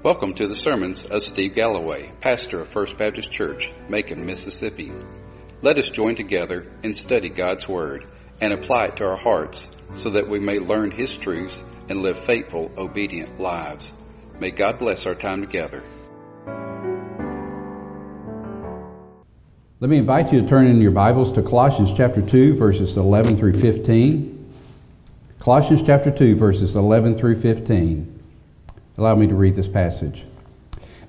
Welcome to the sermons of Steve Galloway, pastor of First Baptist Church, Macon, Mississippi. Let us join together and study God's Word and apply it to our hearts so that we may learn His truths and live faithful, obedient lives. May God bless our time together. Let me invite you to turn in your Bibles to Colossians chapter 2, verses 11 through 15. Colossians chapter 2, verses 11 through 15. Allow me to read this passage.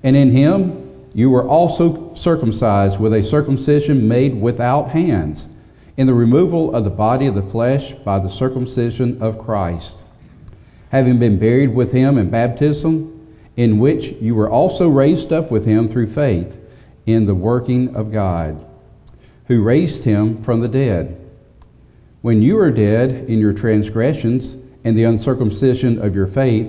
And in him you were also circumcised with a circumcision made without hands, in the removal of the body of the flesh by the circumcision of Christ, having been buried with him in baptism, in which you were also raised up with him through faith in the working of God, who raised him from the dead. When you were dead in your transgressions and the uncircumcision of your faith,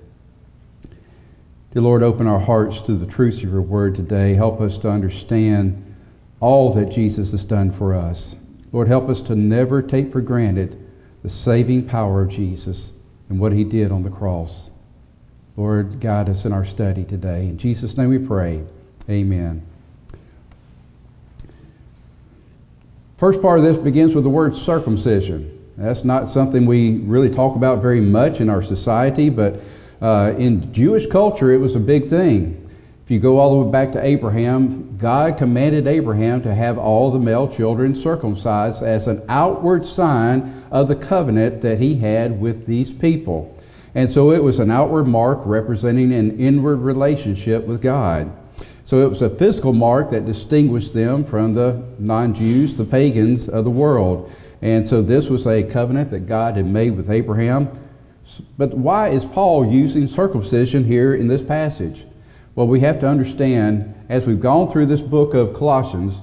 Dear Lord, open our hearts to the truths of your word today. Help us to understand all that Jesus has done for us. Lord, help us to never take for granted the saving power of Jesus and what he did on the cross. Lord, guide us in our study today. In Jesus' name we pray. Amen. First part of this begins with the word circumcision. That's not something we really talk about very much in our society, but uh, in Jewish culture, it was a big thing. If you go all the way back to Abraham, God commanded Abraham to have all the male children circumcised as an outward sign of the covenant that he had with these people. And so it was an outward mark representing an inward relationship with God. So it was a physical mark that distinguished them from the non Jews, the pagans of the world. And so this was a covenant that God had made with Abraham but why is Paul using circumcision here in this passage? Well, we have to understand, as we've gone through this book of Colossians,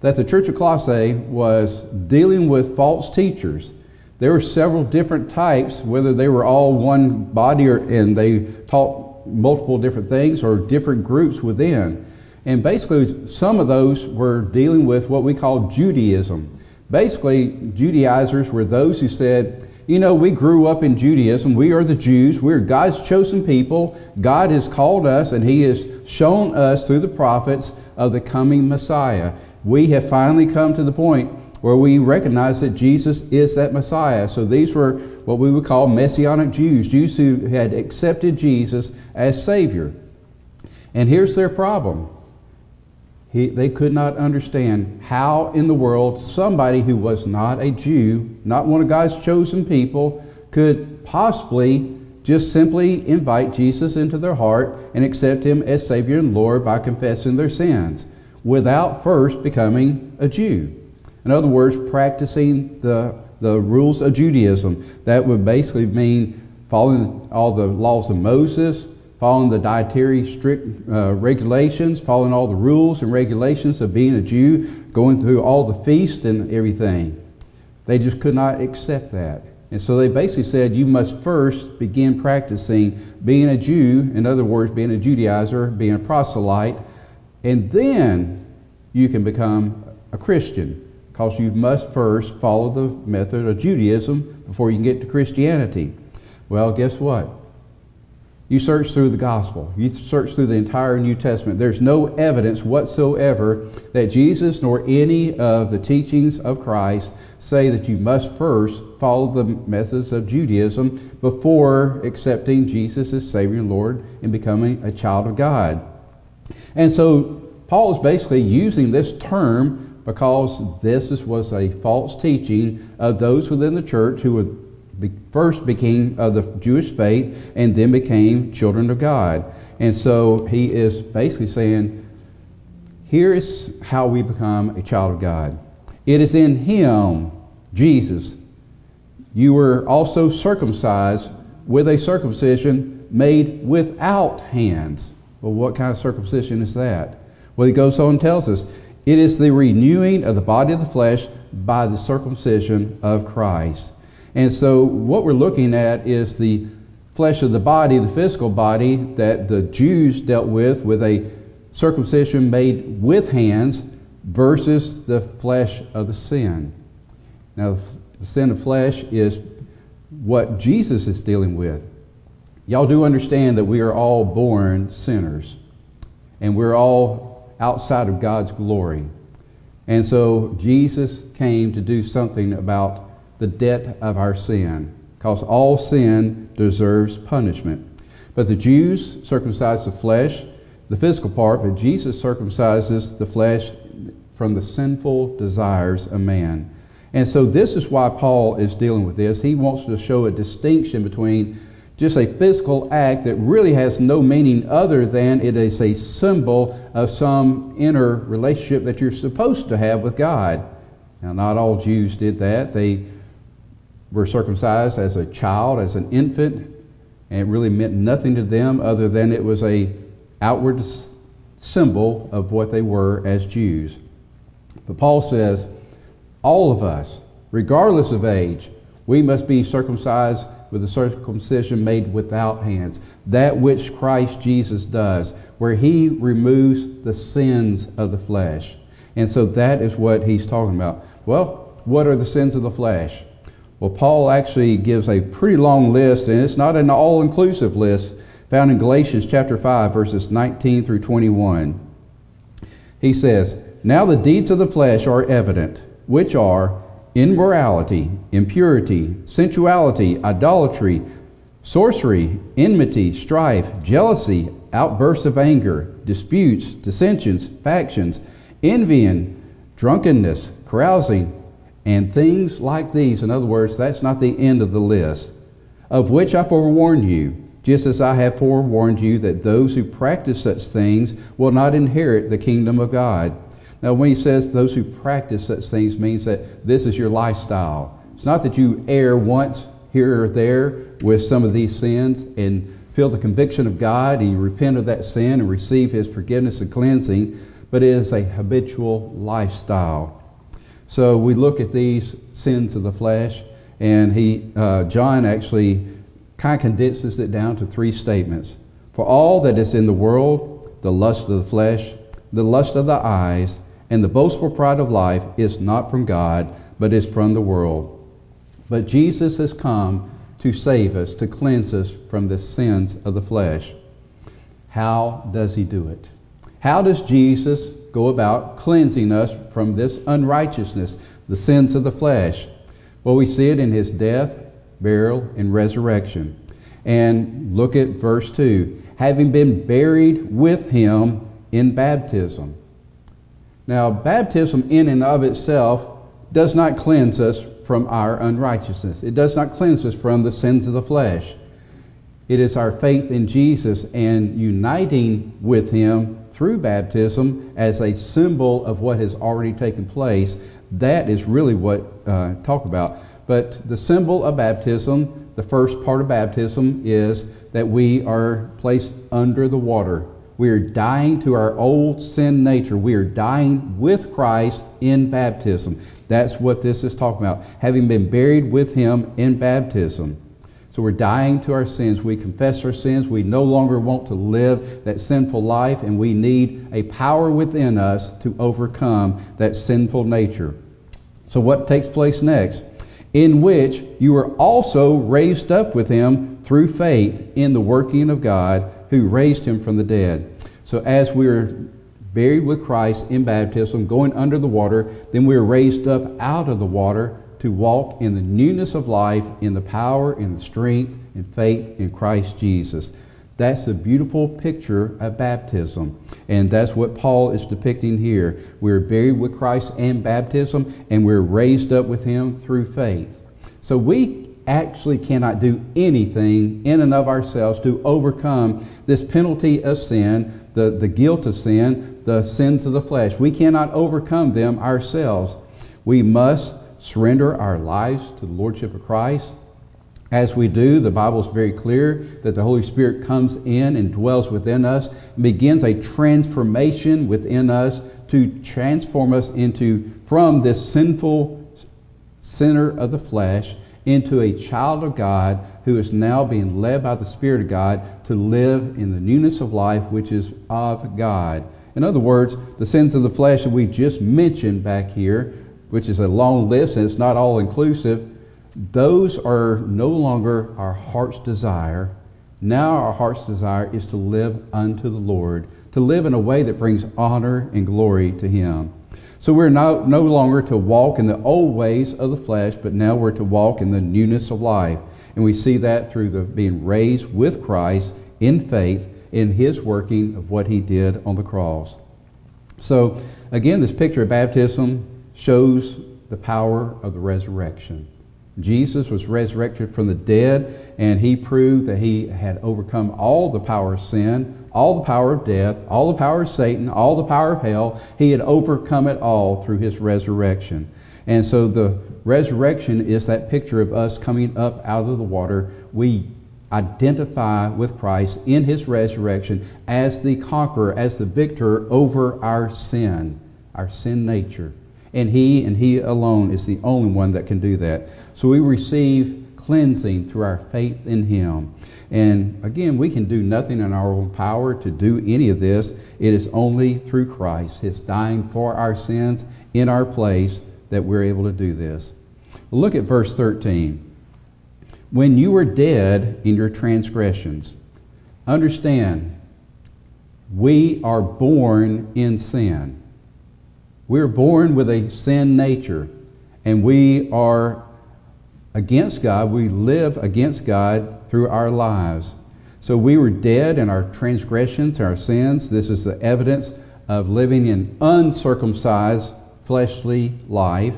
that the church of Colossae was dealing with false teachers. There were several different types, whether they were all one body or, and they taught multiple different things or different groups within. And basically, some of those were dealing with what we call Judaism. Basically, Judaizers were those who said, you know, we grew up in Judaism. We are the Jews. We're God's chosen people. God has called us and He has shown us through the prophets of the coming Messiah. We have finally come to the point where we recognize that Jesus is that Messiah. So these were what we would call Messianic Jews, Jews who had accepted Jesus as Savior. And here's their problem he, they could not understand how in the world somebody who was not a Jew, not one of God's chosen people, could possibly just simply invite Jesus into their heart and accept him as Savior and Lord by confessing their sins without first becoming a Jew. In other words, practicing the, the rules of Judaism. That would basically mean following all the laws of Moses, following the dietary strict uh, regulations, following all the rules and regulations of being a Jew, going through all the feasts and everything. They just could not accept that. And so they basically said, you must first begin practicing being a Jew, in other words, being a Judaizer, being a proselyte, and then you can become a Christian. Because you must first follow the method of Judaism before you can get to Christianity. Well, guess what? You search through the gospel, you search through the entire New Testament. There's no evidence whatsoever that Jesus nor any of the teachings of Christ say that you must first follow the methods of Judaism before accepting Jesus as Savior and Lord and becoming a child of God. And so Paul is basically using this term because this was a false teaching of those within the church who were first became of the Jewish faith and then became children of God. And so he is basically saying, here is how we become a child of God. It is in him, Jesus. You were also circumcised with a circumcision made without hands. Well, what kind of circumcision is that? Well, he goes on and tells us it is the renewing of the body of the flesh by the circumcision of Christ. And so, what we're looking at is the flesh of the body, the physical body that the Jews dealt with, with a circumcision made with hands, versus the flesh of the sin. Now, the sin of flesh is what Jesus is dealing with. Y'all do understand that we are all born sinners, and we're all outside of God's glory. And so Jesus came to do something about the debt of our sin, because all sin deserves punishment. But the Jews circumcised the flesh, the physical part, but Jesus circumcises the flesh from the sinful desires of man. And so this is why Paul is dealing with this. He wants to show a distinction between just a physical act that really has no meaning other than it is a symbol of some inner relationship that you're supposed to have with God. Now, not all Jews did that. They were circumcised as a child, as an infant, and it really meant nothing to them other than it was a outward symbol of what they were as Jews. But Paul says, all of us, regardless of age, we must be circumcised with a circumcision made without hands. That which Christ Jesus does, where he removes the sins of the flesh. And so that is what he's talking about. Well, what are the sins of the flesh? Well, Paul actually gives a pretty long list, and it's not an all inclusive list, found in Galatians chapter 5, verses 19 through 21. He says, Now the deeds of the flesh are evident, which are immorality, impurity, sensuality, idolatry, sorcery, enmity, strife, jealousy, outbursts of anger, disputes, dissensions, factions, envying, drunkenness, carousing, and things like these. In other words, that's not the end of the list, of which I forewarn you, just as I have forewarned you that those who practice such things will not inherit the kingdom of God. Now, when he says those who practice such things means that this is your lifestyle. It's not that you err once here or there with some of these sins and feel the conviction of God and you repent of that sin and receive his forgiveness and cleansing, but it is a habitual lifestyle. So we look at these sins of the flesh, and he, uh, John actually kind of condenses it down to three statements. For all that is in the world, the lust of the flesh, the lust of the eyes, and the boastful pride of life is not from God, but is from the world. But Jesus has come to save us, to cleanse us from the sins of the flesh. How does he do it? How does Jesus go about cleansing us from this unrighteousness, the sins of the flesh? Well, we see it in his death, burial, and resurrection. And look at verse 2. Having been buried with him in baptism. Now, baptism in and of itself does not cleanse us from our unrighteousness. It does not cleanse us from the sins of the flesh. It is our faith in Jesus and uniting with Him through baptism as a symbol of what has already taken place. That is really what uh, talk about. But the symbol of baptism, the first part of baptism, is that we are placed under the water. We are dying to our old sin nature. We are dying with Christ in baptism. That's what this is talking about. Having been buried with him in baptism. So we're dying to our sins. We confess our sins. We no longer want to live that sinful life, and we need a power within us to overcome that sinful nature. So what takes place next? In which you are also raised up with him through faith in the working of God who raised him from the dead. So as we are buried with Christ in baptism, going under the water, then we are raised up out of the water to walk in the newness of life, in the power, in the strength, in faith in Christ Jesus. That's the beautiful picture of baptism. And that's what Paul is depicting here. We're buried with Christ in baptism, and we're raised up with him through faith. So we actually cannot do anything in and of ourselves to overcome this penalty of sin the, the guilt of sin, the sins of the flesh. We cannot overcome them ourselves. We must surrender our lives to the Lordship of Christ, As we do, the Bible is very clear that the Holy Spirit comes in and dwells within us and begins a transformation within us to transform us into from this sinful sinner of the flesh into a child of God who is now being led by the Spirit of God to live in the newness of life which is of God. In other words, the sins of the flesh that we just mentioned back here, which is a long list and it's not all inclusive, those are no longer our heart's desire. Now our heart's desire is to live unto the Lord, to live in a way that brings honor and glory to Him. So we're no, no longer to walk in the old ways of the flesh, but now we're to walk in the newness of life. And we see that through the being raised with Christ in faith in his working of what he did on the cross. So again, this picture of baptism shows the power of the resurrection. Jesus was resurrected from the dead, and he proved that he had overcome all the power of sin, all the power of death, all the power of Satan, all the power of hell. He had overcome it all through his resurrection. And so the resurrection is that picture of us coming up out of the water. We identify with Christ in his resurrection as the conqueror, as the victor over our sin, our sin nature. And he and he alone is the only one that can do that. So we receive cleansing through our faith in him. And again, we can do nothing in our own power to do any of this. It is only through Christ, his dying for our sins in our place, that we're able to do this. Look at verse 13. When you were dead in your transgressions, understand, we are born in sin. We're born with a sin nature, and we are against God. We live against God through our lives. So we were dead in our transgressions, our sins. This is the evidence of living in uncircumcised fleshly life.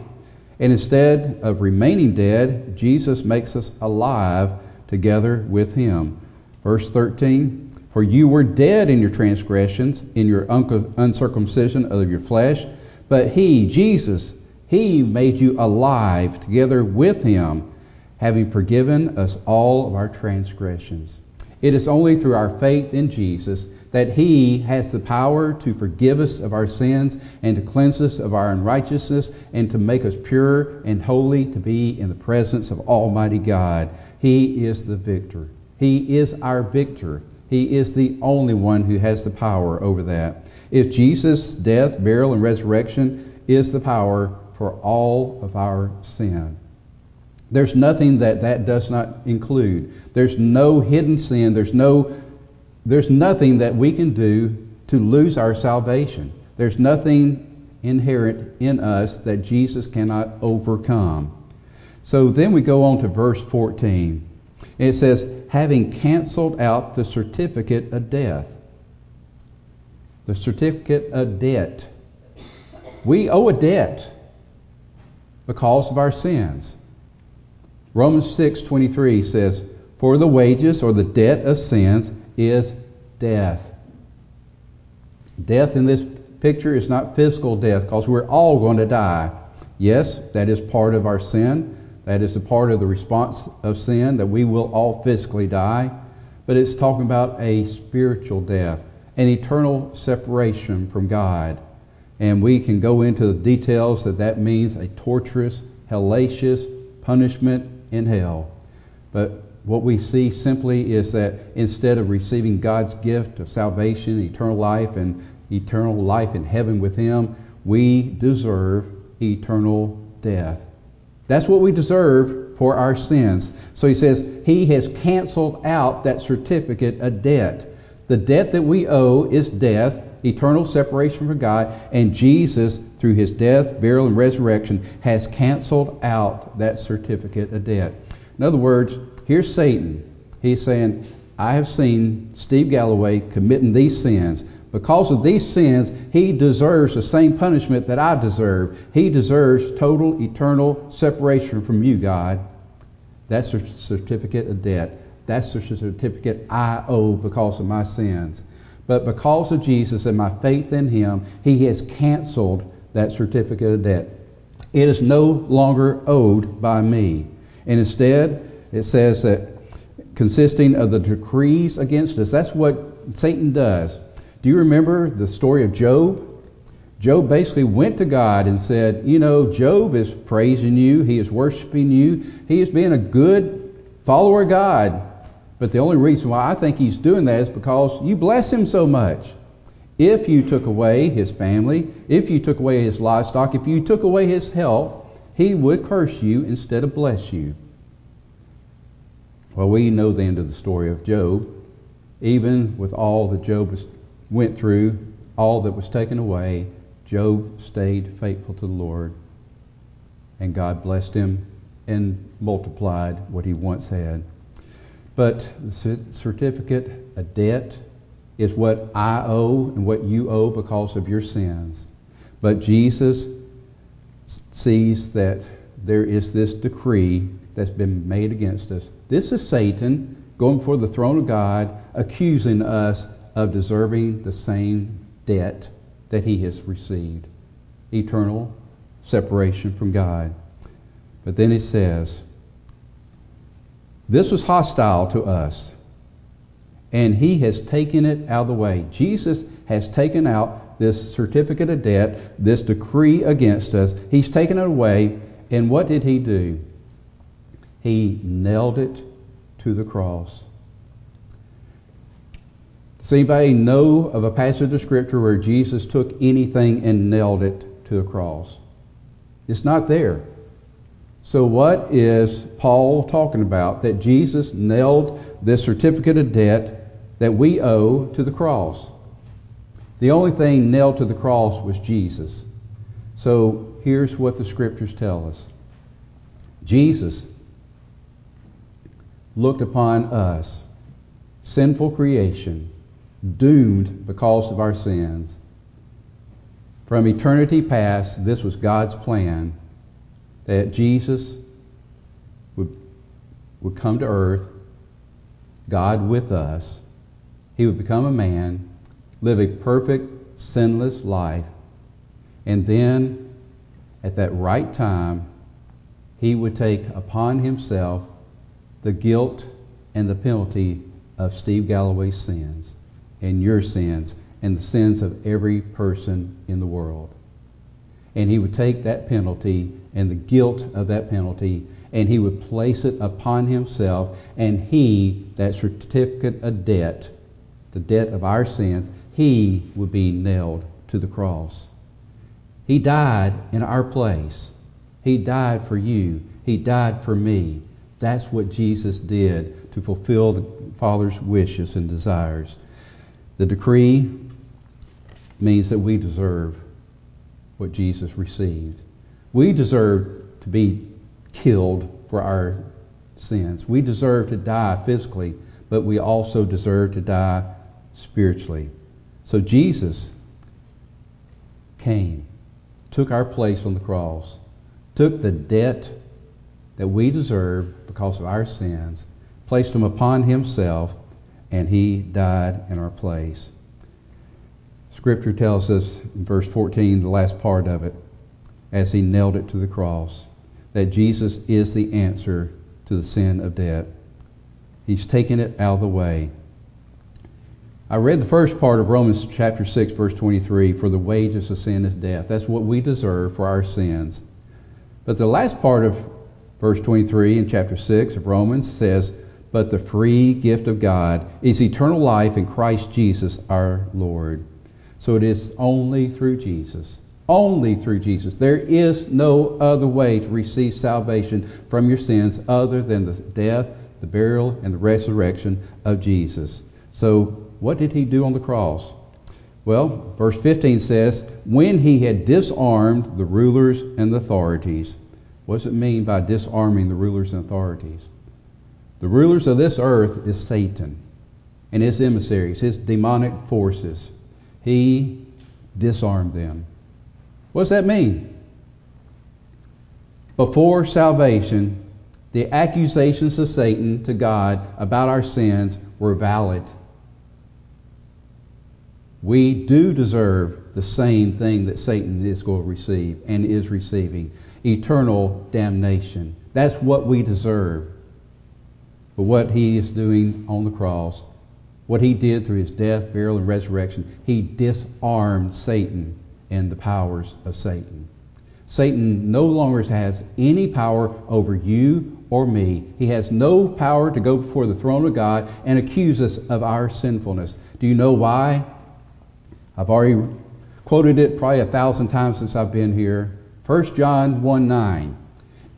And instead of remaining dead, Jesus makes us alive together with him. Verse 13 For you were dead in your transgressions, in your uncircumcision of your flesh, but he, Jesus, he made you alive together with him, having forgiven us all of our transgressions. It is only through our faith in Jesus that He has the power to forgive us of our sins and to cleanse us of our unrighteousness and to make us pure and holy to be in the presence of Almighty God. He is the victor. He is our victor. He is the only one who has the power over that. If Jesus' death, burial, and resurrection is the power for all of our sin. There's nothing that that does not include. There's no hidden sin. There's no there's nothing that we can do to lose our salvation. There's nothing inherent in us that Jesus cannot overcome. So then we go on to verse 14. It says, having canceled out the certificate of death. The certificate of debt. We owe a debt because of our sins. Romans 6:23 says, "For the wages or the debt of sins is death. Death in this picture is not physical death because we're all going to die. Yes, that is part of our sin. That is a part of the response of sin that we will all physically die. But it's talking about a spiritual death, an eternal separation from God. And we can go into the details that that means a torturous, hellacious punishment in hell. But what we see simply is that instead of receiving God's gift of salvation, eternal life, and eternal life in heaven with Him, we deserve eternal death. That's what we deserve for our sins. So he says he has canceled out that certificate of debt. The debt that we owe is death, eternal separation from God, and Jesus, through his death, burial, and resurrection, has canceled out that certificate of debt. In other words, Here's Satan. He's saying, I have seen Steve Galloway committing these sins. Because of these sins, he deserves the same punishment that I deserve. He deserves total, eternal separation from you, God. That's a certificate of debt. That's the certificate I owe because of my sins. But because of Jesus and my faith in him, he has canceled that certificate of debt. It is no longer owed by me. And instead, it says that consisting of the decrees against us. That's what Satan does. Do you remember the story of Job? Job basically went to God and said, You know, Job is praising you, he is worshiping you, he is being a good follower of God. But the only reason why I think he's doing that is because you bless him so much. If you took away his family, if you took away his livestock, if you took away his health, he would curse you instead of bless you. Well, we know the end of the story of Job. Even with all that Job was, went through, all that was taken away, Job stayed faithful to the Lord. And God blessed him and multiplied what he once had. But the certificate, a debt, is what I owe and what you owe because of your sins. But Jesus sees that there is this decree that's been made against us. This is Satan going before the throne of God, accusing us of deserving the same debt that he has received eternal separation from God. But then he says, This was hostile to us, and he has taken it out of the way. Jesus has taken out this certificate of debt, this decree against us. He's taken it away, and what did he do? He nailed it to the cross. Does anybody know of a passage of Scripture where Jesus took anything and nailed it to the cross? It's not there. So, what is Paul talking about? That Jesus nailed this certificate of debt that we owe to the cross. The only thing nailed to the cross was Jesus. So, here's what the Scriptures tell us Jesus looked upon us, sinful creation, doomed because of our sins. From eternity past, this was God's plan that Jesus would, would come to earth, God with us. He would become a man, live a perfect, sinless life, and then, at that right time, he would take upon himself the guilt and the penalty of Steve Galloway's sins and your sins and the sins of every person in the world. And he would take that penalty and the guilt of that penalty and he would place it upon himself and he, that certificate of debt, the debt of our sins, he would be nailed to the cross. He died in our place. He died for you. He died for me. That's what Jesus did to fulfill the Father's wishes and desires. The decree means that we deserve what Jesus received. We deserve to be killed for our sins. We deserve to die physically, but we also deserve to die spiritually. So Jesus came, took our place on the cross, took the debt that we deserve because of our sins, placed them upon himself, and he died in our place. Scripture tells us in verse 14, the last part of it, as he nailed it to the cross, that Jesus is the answer to the sin of debt. He's taken it out of the way. I read the first part of Romans chapter 6, verse 23 for the wages of sin is death. That's what we deserve for our sins. But the last part of verse 23 in chapter 6 of Romans says, But the free gift of God is eternal life in Christ Jesus our Lord. So it is only through Jesus. Only through Jesus. There is no other way to receive salvation from your sins other than the death, the burial, and the resurrection of Jesus. So, what did he do on the cross? Well, verse 15 says, When he had disarmed the rulers and the authorities. What does it mean by disarming the rulers and authorities? The rulers of this earth is Satan and his emissaries, his demonic forces. He disarmed them. What does that mean? Before salvation, the accusations of Satan to God about our sins were valid. We do deserve the same thing that Satan is going to receive and is receiving eternal damnation. That's what we deserve. But what he is doing on the cross, what he did through his death, burial, and resurrection, he disarmed Satan and the powers of Satan. Satan no longer has any power over you or me. He has no power to go before the throne of God and accuse us of our sinfulness. Do you know why? I've already quoted it probably a thousand times since I've been here. 1 John 1 9.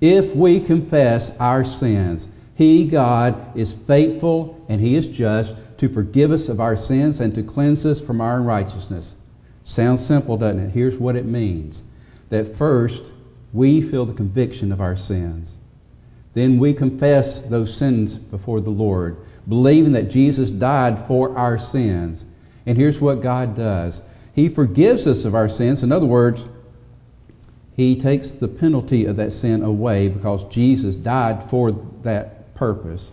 If we confess our sins, He, God, is faithful and He is just to forgive us of our sins and to cleanse us from our unrighteousness. Sounds simple, doesn't it? Here's what it means that first, we feel the conviction of our sins. Then we confess those sins before the Lord, believing that Jesus died for our sins. And here's what God does He forgives us of our sins. In other words, He takes the penalty of that sin away because Jesus died for that purpose.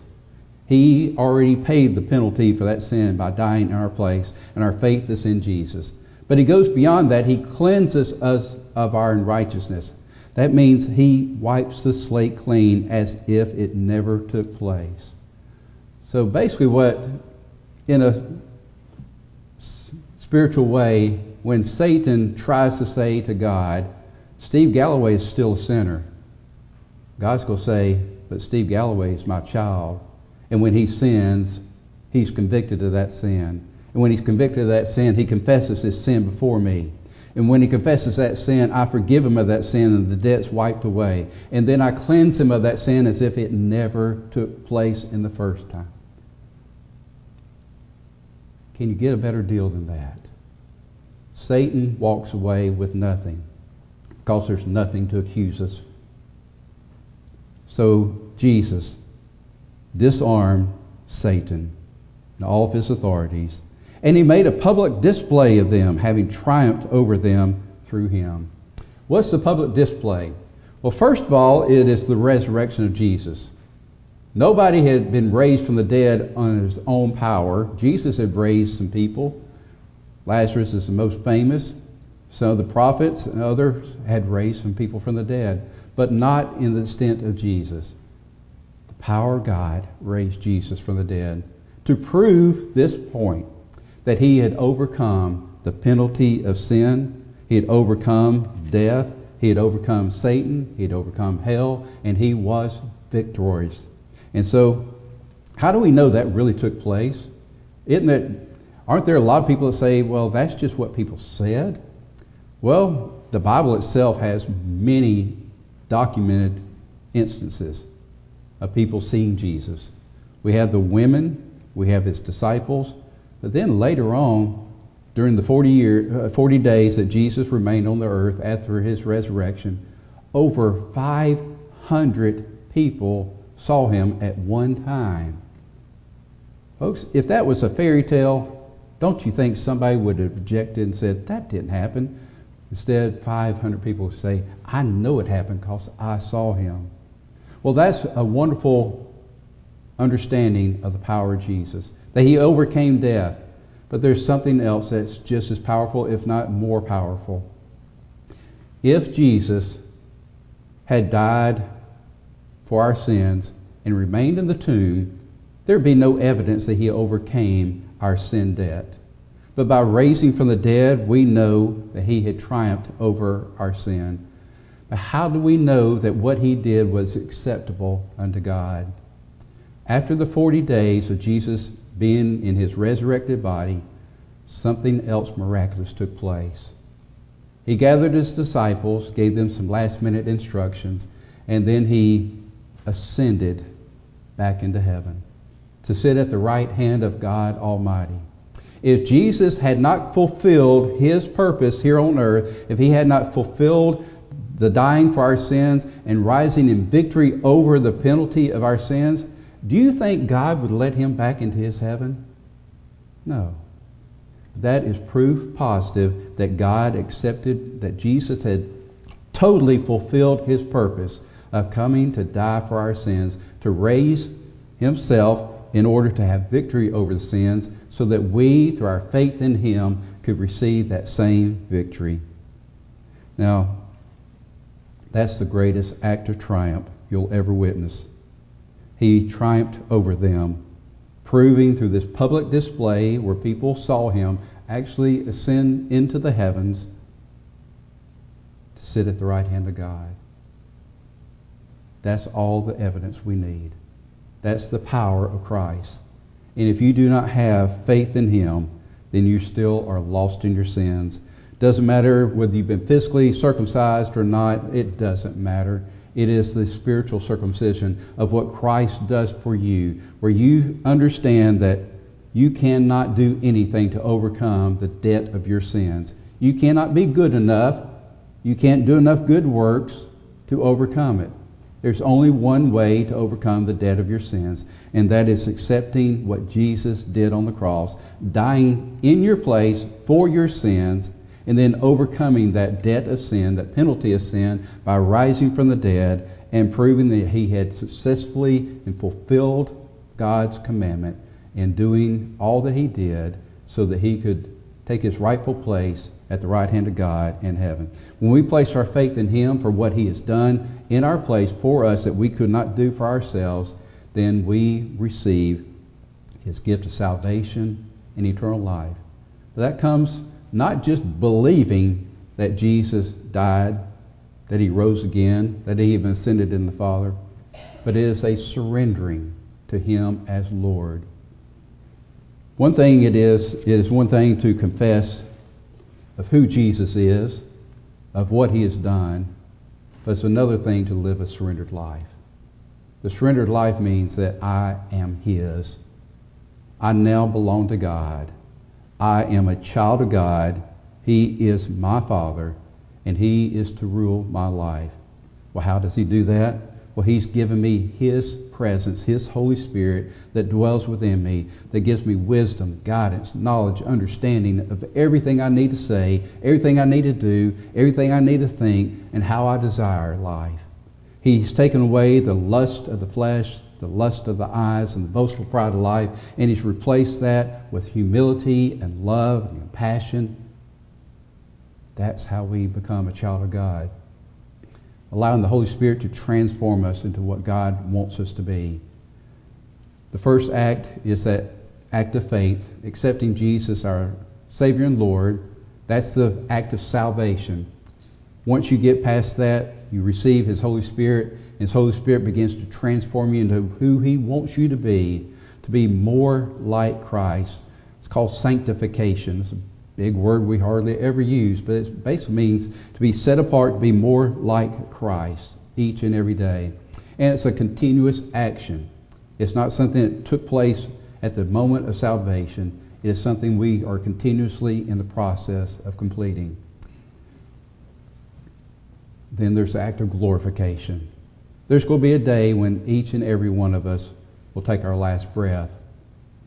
He already paid the penalty for that sin by dying in our place, and our faith is in Jesus. But he goes beyond that. He cleanses us of our unrighteousness. That means he wipes the slate clean as if it never took place. So basically, what, in a spiritual way, when Satan tries to say to God, Steve Galloway is still a sinner, God's going to say, but Steve Galloway is my child. And when he sins, he's convicted of that sin. And when he's convicted of that sin, he confesses his sin before me. And when he confesses that sin, I forgive him of that sin and the debt's wiped away. And then I cleanse him of that sin as if it never took place in the first time. Can you get a better deal than that? Satan walks away with nothing because there's nothing to accuse us. So Jesus disarmed Satan and all of his authorities and he made a public display of them, having triumphed over them through him. What's the public display? Well, first of all, it is the resurrection of Jesus. Nobody had been raised from the dead on his own power. Jesus had raised some people. Lazarus is the most famous. Some of the prophets and others had raised some people from the dead, but not in the extent of Jesus. Power God raised Jesus from the dead to prove this point that he had overcome the penalty of sin, he had overcome death, he had overcome Satan, he had overcome hell, and he was victorious. And so, how do we know that really took place? Isn't that, aren't there a lot of people that say, well, that's just what people said? Well, the Bible itself has many documented instances of people seeing Jesus. We have the women, we have his disciples, but then later on, during the 40, year, uh, 40 days that Jesus remained on the earth after his resurrection, over 500 people saw him at one time. Folks, if that was a fairy tale, don't you think somebody would have objected and said, that didn't happen? Instead, 500 people say, I know it happened because I saw him. Well, that's a wonderful understanding of the power of Jesus that he overcame death. But there's something else that's just as powerful, if not more powerful. If Jesus had died for our sins and remained in the tomb, there'd be no evidence that he overcame our sin debt. But by raising from the dead, we know that he had triumphed over our sin. How do we know that what he did was acceptable unto God? After the 40 days of Jesus being in his resurrected body, something else miraculous took place. He gathered his disciples, gave them some last minute instructions, and then he ascended back into heaven to sit at the right hand of God Almighty. If Jesus had not fulfilled his purpose here on earth, if he had not fulfilled the dying for our sins and rising in victory over the penalty of our sins, do you think God would let him back into his heaven? No. That is proof positive that God accepted that Jesus had totally fulfilled his purpose of coming to die for our sins, to raise himself in order to have victory over the sins, so that we, through our faith in him, could receive that same victory. Now, that's the greatest act of triumph you'll ever witness. he triumphed over them, proving through this public display where people saw him actually ascend into the heavens to sit at the right hand of God. That's all the evidence we need. That's the power of Christ. And if you do not have faith in him, then you still are lost in your sins. Doesn't matter whether you've been physically circumcised or not, it doesn't matter. It is the spiritual circumcision of what Christ does for you, where you understand that you cannot do anything to overcome the debt of your sins. You cannot be good enough. You can't do enough good works to overcome it. There's only one way to overcome the debt of your sins, and that is accepting what Jesus did on the cross, dying in your place for your sins, and then overcoming that debt of sin, that penalty of sin, by rising from the dead and proving that he had successfully and fulfilled God's commandment in doing all that he did so that he could take his rightful place at the right hand of God in heaven. When we place our faith in him for what he has done in our place for us that we could not do for ourselves, then we receive his gift of salvation and eternal life. That comes not just believing that Jesus died, that he rose again, that he even ascended in the Father, but it is a surrendering to him as Lord. One thing it is, it is one thing to confess of who Jesus is, of what he has done, but it's another thing to live a surrendered life. The surrendered life means that I am his. I now belong to God. I am a child of God. He is my Father, and He is to rule my life. Well, how does He do that? Well, He's given me His presence, His Holy Spirit that dwells within me, that gives me wisdom, guidance, knowledge, understanding of everything I need to say, everything I need to do, everything I need to think, and how I desire life. He's taken away the lust of the flesh, the lust of the eyes, and the boastful pride of life, and He's replaced that with humility and love and compassion. That's how we become a child of God allowing the Holy Spirit to transform us into what God wants us to be. The first act is that act of faith, accepting Jesus, our Savior and Lord. That's the act of salvation. Once you get past that, you receive His Holy Spirit, His Holy Spirit begins to transform you into who He wants you to be, to be more like Christ. It's called sanctification. It's a Big word we hardly ever use, but it basically means to be set apart, to be more like Christ each and every day. And it's a continuous action. It's not something that took place at the moment of salvation. It is something we are continuously in the process of completing. Then there's the act of glorification. There's going to be a day when each and every one of us will take our last breath.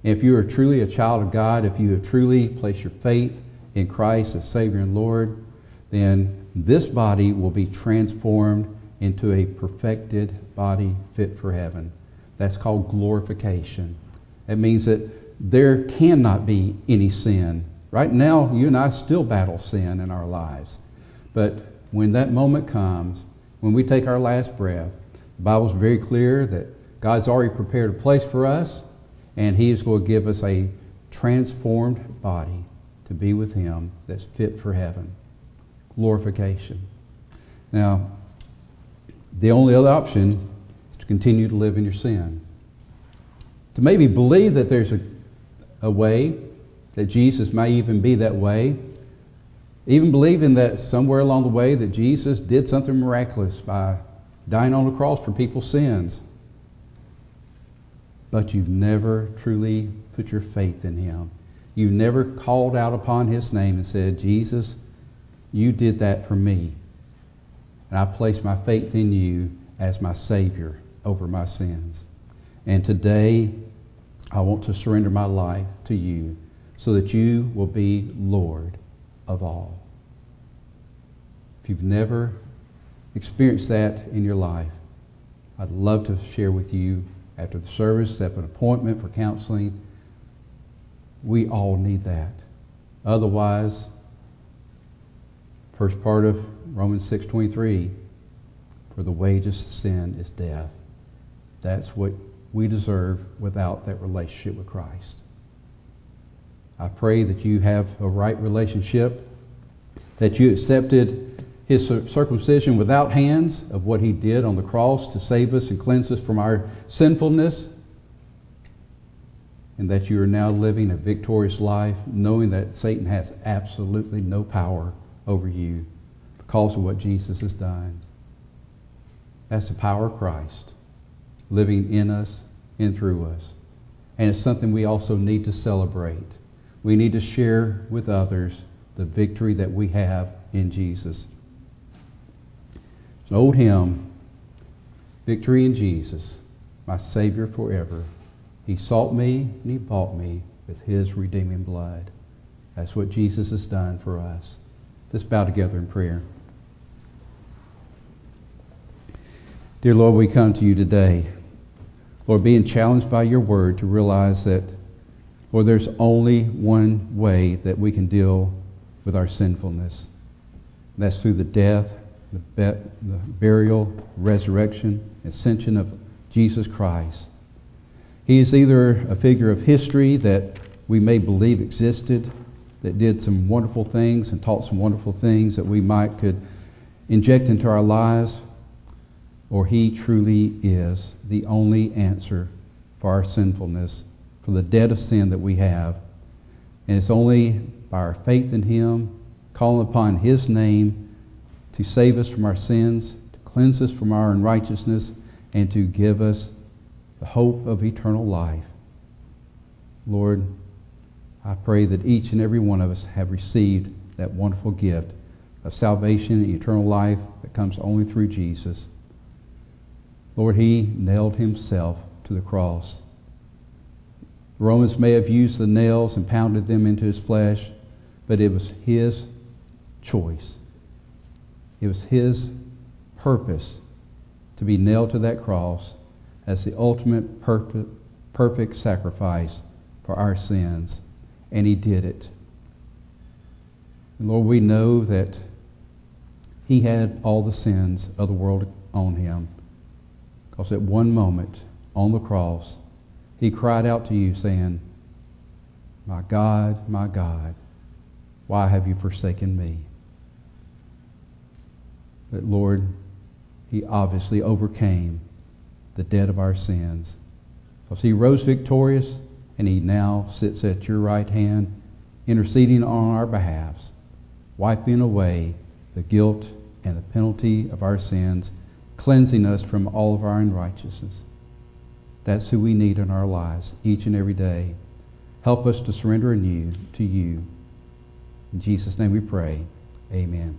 If you are truly a child of God, if you have truly placed your faith in Christ as Savior and Lord, then this body will be transformed into a perfected body fit for heaven. That's called glorification. It means that there cannot be any sin. Right now, you and I still battle sin in our lives. But when that moment comes, when we take our last breath, the Bible's very clear that God's already prepared a place for us and He is going to give us a transformed body to be with Him that's fit for heaven. Glorification. Now, the only other option is to continue to live in your sin. To maybe believe that there's a, a way, that Jesus may even be that way, even believing that somewhere along the way that Jesus did something miraculous by dying on the cross for people's sins but you've never truly put your faith in him. You never called out upon his name and said, Jesus, you did that for me. And I place my faith in you as my Savior over my sins. And today, I want to surrender my life to you so that you will be Lord of all. If you've never experienced that in your life, I'd love to share with you after the service, set an appointment for counseling. We all need that. Otherwise, first part of Romans 6:23, for the wages of sin is death. That's what we deserve without that relationship with Christ. I pray that you have a right relationship, that you accepted his circumcision without hands of what he did on the cross to save us and cleanse us from our sinfulness, and that you are now living a victorious life knowing that Satan has absolutely no power over you because of what Jesus has done. That's the power of Christ living in us and through us. And it's something we also need to celebrate. We need to share with others the victory that we have in Jesus. It's an old hymn, Victory in Jesus, my Savior forever. He sought me and He bought me with His redeeming blood. That's what Jesus has done for us. Let's bow together in prayer. Dear Lord, we come to you today. Lord, being challenged by your word to realize that, Lord, there's only one way that we can deal with our sinfulness. And that's through the death, the, the burial, resurrection, ascension of Jesus Christ. He is either a figure of history that we may believe existed, that did some wonderful things and taught some wonderful things that we might could inject into our lives, or he truly is the only answer for our sinfulness, for the debt of sin that we have. And it's only by our faith in him, calling upon his name to save us from our sins, to cleanse us from our unrighteousness, and to give us the hope of eternal life. Lord, I pray that each and every one of us have received that wonderful gift of salvation and eternal life that comes only through Jesus. Lord, he nailed himself to the cross. The Romans may have used the nails and pounded them into his flesh, but it was his choice. It was his purpose to be nailed to that cross as the ultimate perfect sacrifice for our sins. And he did it. Lord, we know that he had all the sins of the world on him. Because at one moment on the cross, he cried out to you, saying, My God, my God, why have you forsaken me? But Lord, he obviously overcame the debt of our sins. Because he rose victorious, and he now sits at your right hand, interceding on our behalfs, wiping away the guilt and the penalty of our sins cleansing us from all of our unrighteousness. That's who we need in our lives each and every day. Help us to surrender anew to you. In Jesus' name we pray. Amen.